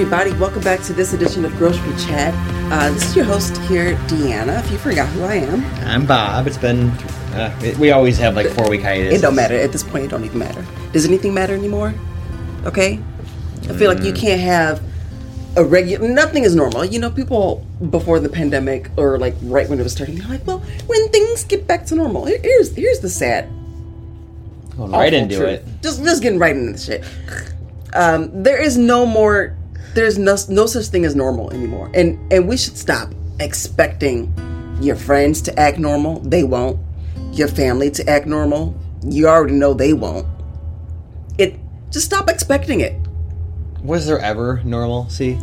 everybody? Welcome back to this edition of Grocery Chat. Uh, this is your host here, DeAnna. If you forgot who I am, I'm Bob. It's been uh, we always have like four week hiatus. it don't matter at this point. It don't even matter. Does anything matter anymore? Okay. I feel like you can't have a regular. Nothing is normal. You know, people before the pandemic or like right when it was starting, they're like, "Well, when things get back to normal." Here- Here's here's the sad Going right awful into truth. it. Just just getting right into the shit. Um, there is no more. There's no no such thing as normal anymore, and and we should stop expecting your friends to act normal. They won't. Your family to act normal. You already know they won't. It just stop expecting it. Was there ever normalcy?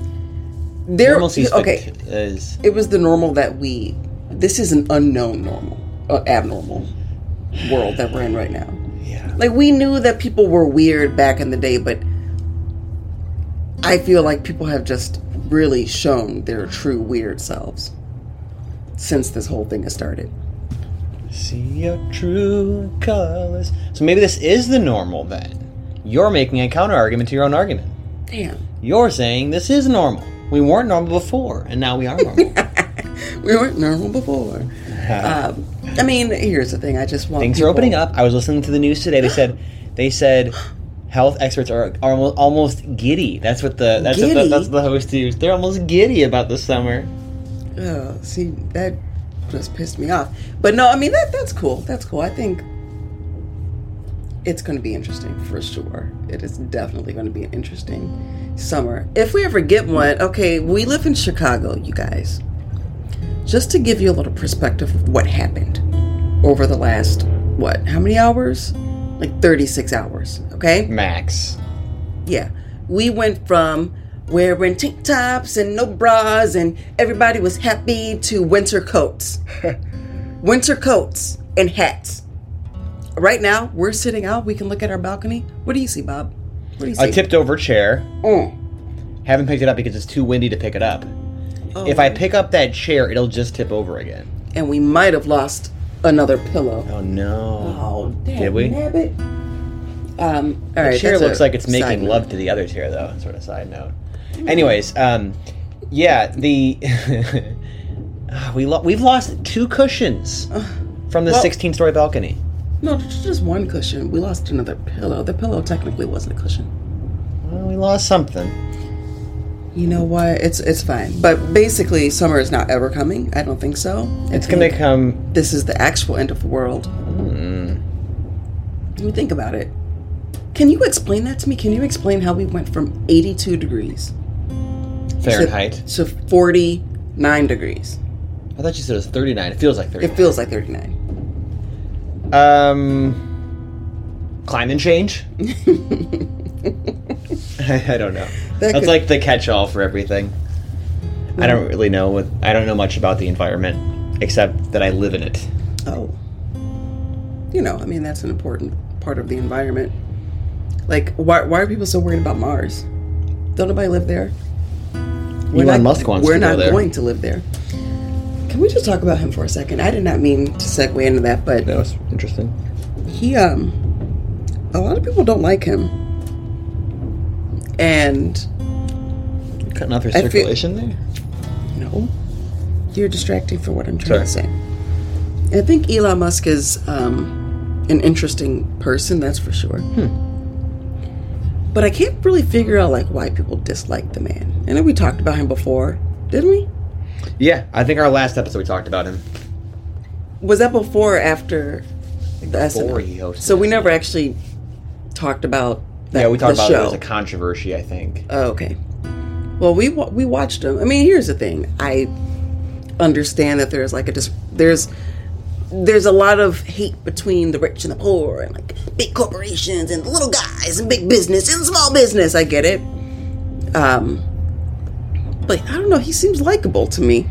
There, Normalcy okay. is It was the normal that we. This is an unknown normal, uh, abnormal world that we're in right now. yeah. Like we knew that people were weird back in the day, but I feel like people have just really shown their true weird selves since this whole thing has started. See your true colors. So maybe this is the normal then. You're making a counter argument to your own argument. Damn. You're saying this is normal. We weren't normal before, and now we are normal. We weren't normal before. Um, I mean, here's the thing. I just want Things are opening up. I was listening to the news today. They said they said health experts are, are almo- almost giddy. That's what the that's what the, that's what the host used. They're almost giddy about the summer. Oh, see, that just pissed me off. But no, I mean that that's cool. That's cool. I think it's going to be interesting for sure. It is definitely going to be an interesting summer. If we ever get one, okay, we live in Chicago, you guys. Just to give you a little perspective of what happened over the last what? How many hours? Like 36 hours, okay? Max. Yeah. We went from wearing tank tops and no bras and everybody was happy to winter coats. winter coats and hats. Right now, we're sitting out. We can look at our balcony. What do you see, Bob? What do you see? A tipped over chair. Mm. Haven't picked it up because it's too windy to pick it up. If I pick up that chair, it'll just tip over again. And we might have lost another pillow. Oh no. Oh, Did we? nabbit. Um, all The chair that's a looks like it's side making note. love to the other chair, though. Sort of side note. Anyways, um, yeah, the Ah, we lo- we've lost two cushions from the Well- 16 story balcony. No, just just one cushion. We lost another pillow. The pillow technically wasn't a cushion. Well, we lost something. You know what? It's it's fine. But basically, summer is not ever coming. I don't think so. I It's gonna come. This is the actual end of the world. Let me think about it. Can you explain that to me? Can you explain how we went from 82 degrees Fahrenheit. to 49 degrees? I thought you said it was 39. It feels like 39. It feels like 39. Um, climate change. I, I don't know. That That's could- like the catch-all for everything. I don't really know what. I don't know much about the environment except that I live in it. Oh. You know, I mean, that's an important part of the environment. Like, why, why are people so worried about Mars? Don't nobody live there? Elon not, Musk wants We're to go not there. going to live there. Can we just talk about him for a second? I did not mean to segue into that, but That was interesting. he, um, a lot of people don't like him. And, Cutting off your I feel- circulation there. no, you're distracting for what I'm trying Sorry. to say. I think Elon Musk is um, an interesting person, that's for sure. But I can't really figure out like why people dislike the man. I know we talked about him before, didn't we? Yeah, I think our last episode we talked about him. Was that before or after the before SNL? he hosted So we never actually talked about that. yeah, we talked about it show. as a controversy. I think. Oh, okay. Well, we we watched them. I mean, here's the thing. I understand that there's like a dis- there's there's a lot of hate between the rich and the poor, and like big corporations and little guys and big business and small business. I get it. Um, but I don't know. He seems likable to me.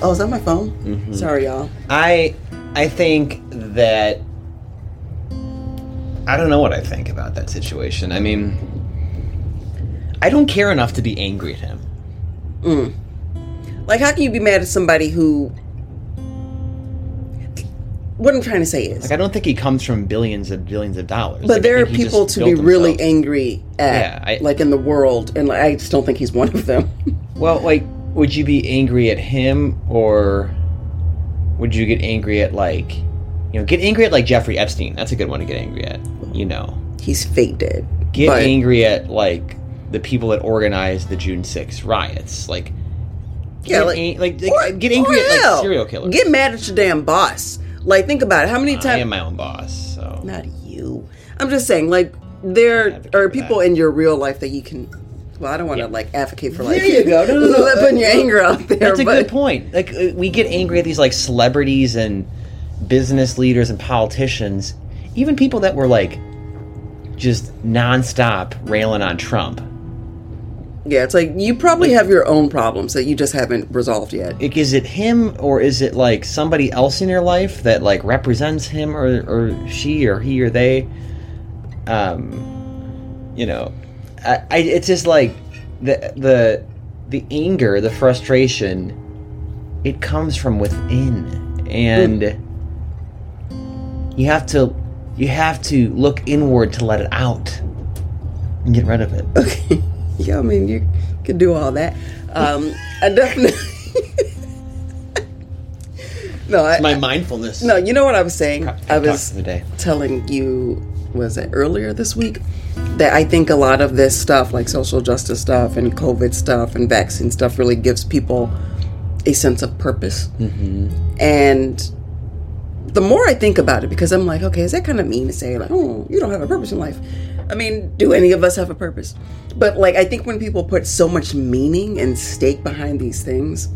Oh, is that my phone? Mm-hmm. Sorry, y'all. I I think that I don't know what I think about that situation. I mean, I don't care enough to be angry at him. Mm. Like, how can you be mad at somebody who what I'm trying to say is, Like I don't think he comes from billions of billions of dollars. but Like, there are people to be really himself. angry at, Yeah, I- like in the world, and I just don't think he's one of them. Well, like, would you be angry at him, or would you get angry at like, you know, get angry at like Jeffrey Epstein? That's a good one to get angry at. You know, he's fake dead. get But- angry at like the people that organized the June 6 riots. Like, Yeah, get like- ang- like, like, Or- get angry at like hell, serial killers. Get mad at your damn boss. Like, think about it. How many times? I am my own boss, so Not you. I'm just saying, like, there are people that. in your real life that you can. Well, I don't want to Yeah. like advocate for like. There you go. No, no, no. putting your anger out there. That's a but, good point. Like uh, we get angry at these like celebrities and business leaders and politicians, even people that were like just nonstop railing on Trump. Yeah, it's like you probably have your own problems that you just haven't resolved yet. Like, is it him or is it like somebody else in your life that like represents him or or she or he or they? Um, you know, I, I it's just like the the the anger, the frustration. It comes from within, and you have to you have to look inward to let it out and get rid of it. Okay. yeah, I mean you can do all that. Um, I definitely. no, I, My mindfulness. no. You know what I was saying? I was the day. telling you was it earlier this week that I think a lot of this stuff like social justice stuff and COVID stuff and vaccine stuff really gives people a sense of purpose. Mm-hmm. And the more I think about it, because I'm like, okay, is that kind of mean to say like, oh, you don't have a purpose in life? I mean, do any of us have a purpose? But like, I think when people put so much meaning and stake behind these things,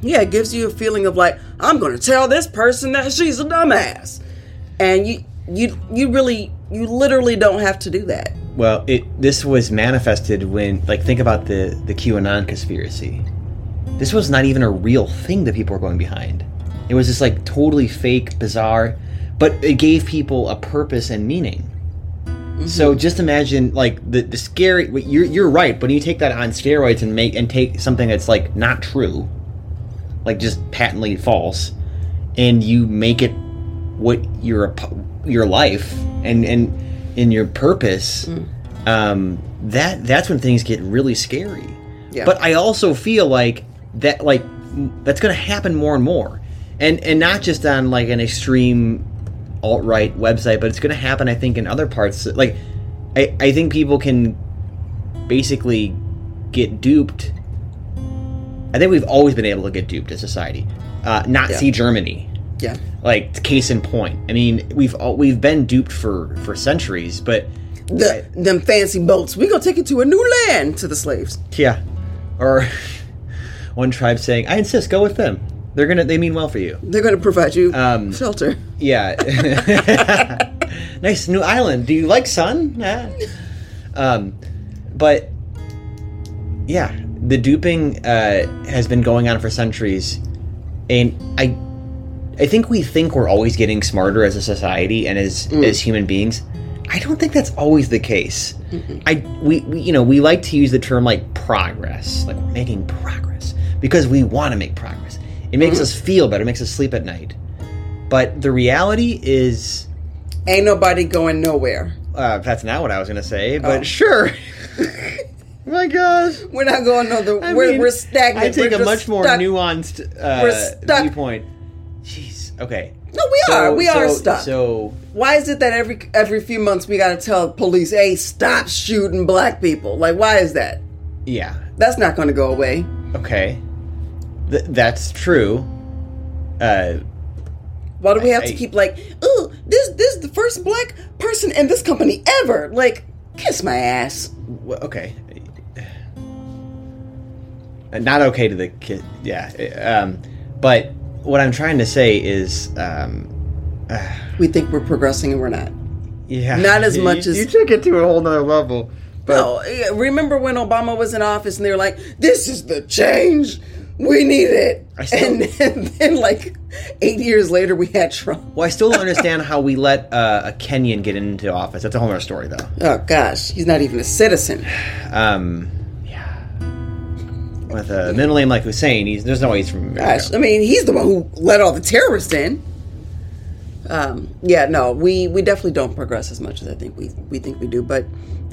yeah, it gives you a feeling of like, I'm going to tell this person that she's a dumbass, and you, you, you really, you literally don't have to do that. Well, it this was manifested when like think about the the QAnon conspiracy. This was not even a real thing that people were going behind. It was just like totally fake, bizarre, but it gave people a purpose and meaning. So just imagine like the the scary. You're you're right, but when you take that on steroids and make and take something that's like not true, like just patently false, and you make it what your your life and and in your purpose, um, that that's when things get really scary. Yeah. But I also feel like that like that's going to happen more and more, and and not just on like an extreme alt right website, but it's going to happen. I think in other parts. Like I I think people can basically get duped. I think we've always been able to get duped as society. Uh, Nazi Yeah. Germany, Yeah. like case in point. I mean, we've all, we've been duped for for centuries, but The, them fancy boats. We gonna take it to a new land to the slaves. yeah. Or one tribe saying, "I insist, go with them. They're gonna they mean well for you." They're gonna provide you Um, shelter. Yeah. nice new island. Do you like sun? Yeah. Um, but yeah, the duping uh, has been going on for centuries, and I, I think we think we're always getting smarter as a society and as as human beings. I don't think that's always the case. I we, we you know we like to use the term like progress, like we're making progress because we want to make progress. It makes us feel better, it makes us sleep at night. But the reality is, Ain't nobody going nowhere. uh, that's not what I was going to say, but Oh. sure. My gosh. We're not going nowhere. I we're, mean, we're stagnant. I take We're a much more stuck. nuanced uh, We're stuck. viewpoint. Jeez. Okay. No, we are. We are stuck. So Why is it that every every few months we got to tell police, "Hey, stop shooting black people"? Like, why is that? yeah. That's not going to go away. Okay. Th- that's true. Uh, Why do we have to keep like, "Oh, this this is the first black person in this company ever"? Like, kiss my ass. w- okay. Uh, Not okay to the kid. Yeah. Um, but what I'm trying to say is, um, We think we're progressing and we're not. yeah, Not as much you, as- you took it to a whole nother level. But No, remember when Obama was in office and they were like, "This is the change we needed," I still- and, and then like eight years later we had Trump. Well, I still don't understand how we let uh, a Kenyan get into office. That's a whole other story, though. Oh gosh, he's not even a citizen. Um, yeah. With a middle name like Hussein, he's, there's no way he's from America. Gosh, I mean, he's the one who let all the terrorists in. Um, yeah, no, we we definitely don't progress as much as I think we we think we do. But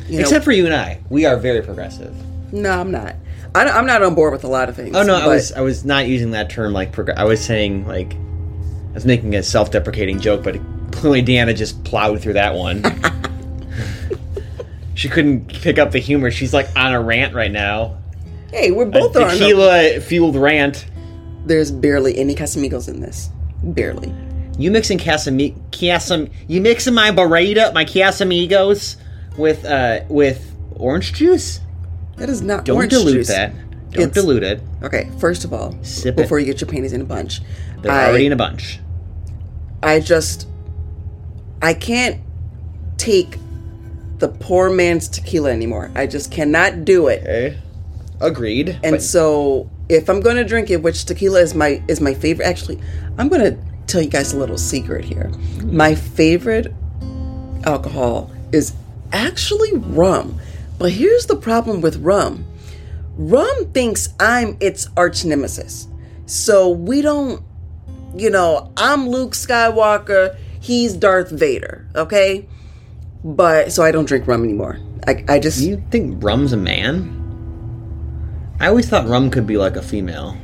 you know, Except for you and I, we are very progressive. No, I'm not. I, am not on board with a lot of things. Oh no, I was I was not using that term like prog- I was saying like I was making a self-deprecating joke, but clearly DeAnna just plowed through that one. she couldn't pick up the humor. She's like on a rant right now. Hey, we're A both on. tequila fueled rant. There's barely any Casamigos in this. Barely. You mixing Casami- Casam you mixing my burrito, my Casamigos with uh with orange juice? That is not Don't orange dilute juice. that. Don't It's- dilute it. Okay, first of all, Sip it. before you get your panties in a bunch, They're I, already in a bunch. I just I can't take the poor man's tequila anymore. I just cannot do it. Okay. Agreed. And but- so if I'm going to drink it, which tequila is my is my favorite actually, I'm going to tell you guys a little secret here. My favorite alcohol is actually rum. But here's the problem with rum. Rum thinks I'm its arch nemesis. So we don't you know, I'm Luke Skywalker, he's Darth Vader, okay? But so I don't drink rum anymore. I I just You think rum's a man? I always thought rum could be like a female.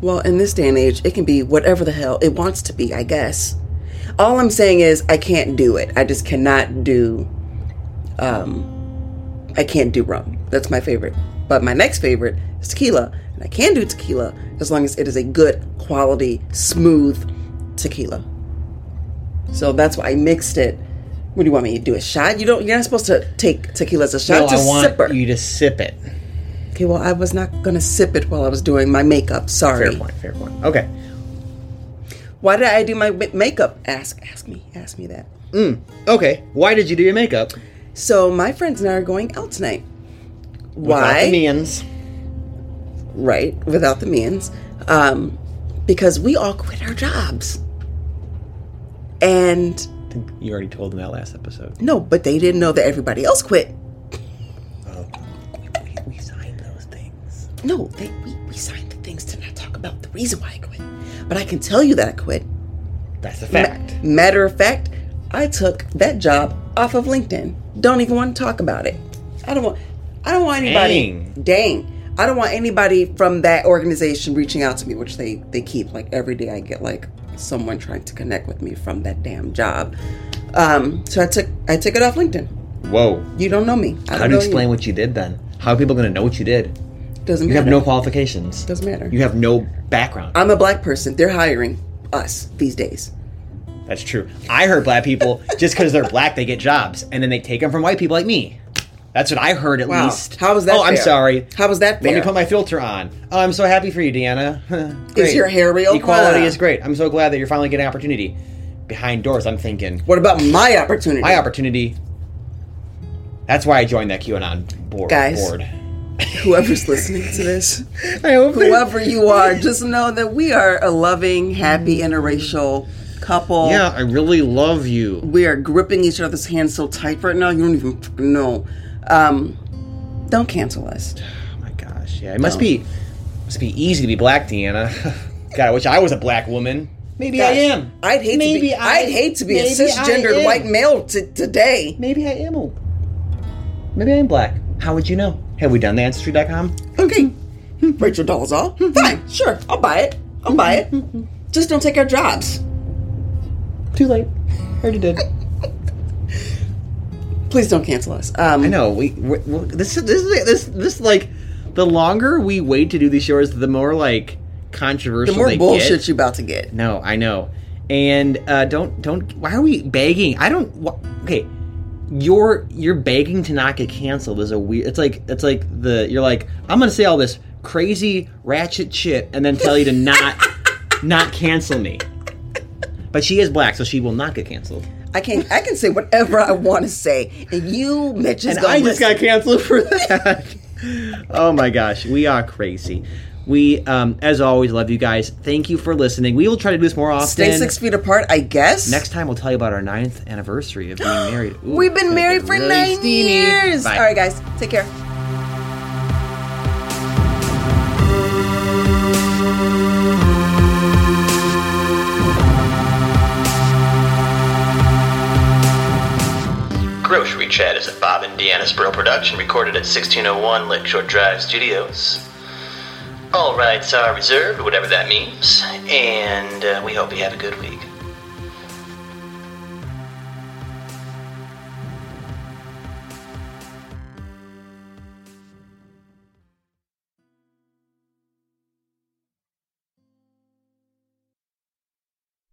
Well, in this day and age, it can be whatever the hell it wants to be, I guess. All I'm saying is I can't do it. I just cannot do um I can't do rum. That's my favorite. But my next favorite is tequila. And I can do tequila as long as it is a good quality, smooth tequila. So that's why I mixed it. What do you want me to do? A shot? You don't you're not supposed to take tequila as a shot. No, it's a I want sipper. you to sip it. Okay, well I was not gonna sip it while I was doing my makeup. Sorry. Fair point. Fair point. Okay. Why did I do my makeup? Ask, ask me, ask me that. Mm, okay. Why did you do your makeup? So my friends and I are going out tonight. Why? Without the means. right, without the means, um, because we all quit our jobs. And I think you already told them that last episode. no, but they didn't know that everybody else quit. Oh, we, we signed those things. No, they we, we signed the things to not talk about the reason why I quit. But I can tell you that I quit. That's a Ma- fact. matter of fact, I took that job off of LinkedIn. Don't even want to talk about it. I don't want. I don't want anybody. Dang. Dang. I don't want anybody from that organization reaching out to me, which they they keep. Like every day, I get like someone trying to connect with me from that damn job. Um, so I took I took it off LinkedIn. Whoa. You don't know me. I How don't do you explain what you did then? How are people going to know what you did? Doesn't You matter. You have no qualifications. Doesn't matter. You have no background. I'm a black person. They're hiring us these days. That's true. I heard black people just because they're black they get jobs, and then they take them from white people like me. That's what I heard at Wow. least. How was that? Oh, I'm sorry. How was that? Let me put my filter on. Oh, I'm so happy for you, DeAnna. is your hair real? Equality is great. I'm so glad that you're finally getting opportunity. Behind doors, I'm thinking What about my opportunity? my opportunity. That's why I joined that QAnon board. Guys. board. Whoever's listening to this, I hope whoever you are, just know that we are a loving, happy, interracial couple. Yeah, I really love you. We are gripping each other's hands so tight right now, you don't even know. Um, don't cancel us. Oh my gosh, yeah, it must be must be easy to be black, DeAnna. God, I wish I was a black woman. Maybe I Gosh, am. I'd hate Maybe to be. I- I, would hate to be a maybe I cisgendered am. white male t- today. Maybe I am. a- Maybe I am black. How would you know? Have we done the ancestry.com? Okay, hmm, Rachel Dolezal. Hmm, hmm. Fine, sure, I'll buy it. I'll buy it. Just don't take our jobs. Too late. Already did. Please don't cancel us. Um, I know. We, we this is this is this this like the longer we wait to do these shows, the more like controversial The more bullshit get. you about to get. No, I know. And uh, don't don't. Why are we begging? I don't. Wh- okay, you're you're begging to not get canceled is a weird. It's like it's like the you're like I'm gonna say all this crazy ratchet shit and then tell you to not not cancel me. But she is black, so she will not get canceled. I can I can say whatever I want to say, and you bitches And gonna I just listen. got canceled for that. oh my gosh, we are crazy. We, um, as always, love you guys. Thank you for listening. We will try to do this more often. Stay six feet apart, I guess. Next time, we'll tell you about our ninth anniversary of being married. Ooh, We've been married for really nine steamy. years. Bye. All right, guys, take care. Grocery Chat is a Bob and DeAnna Spurl production recorded at 1601 Lakeshore Drive Studios. All rights are reserved, whatever that means, and uh, we hope you have a good week.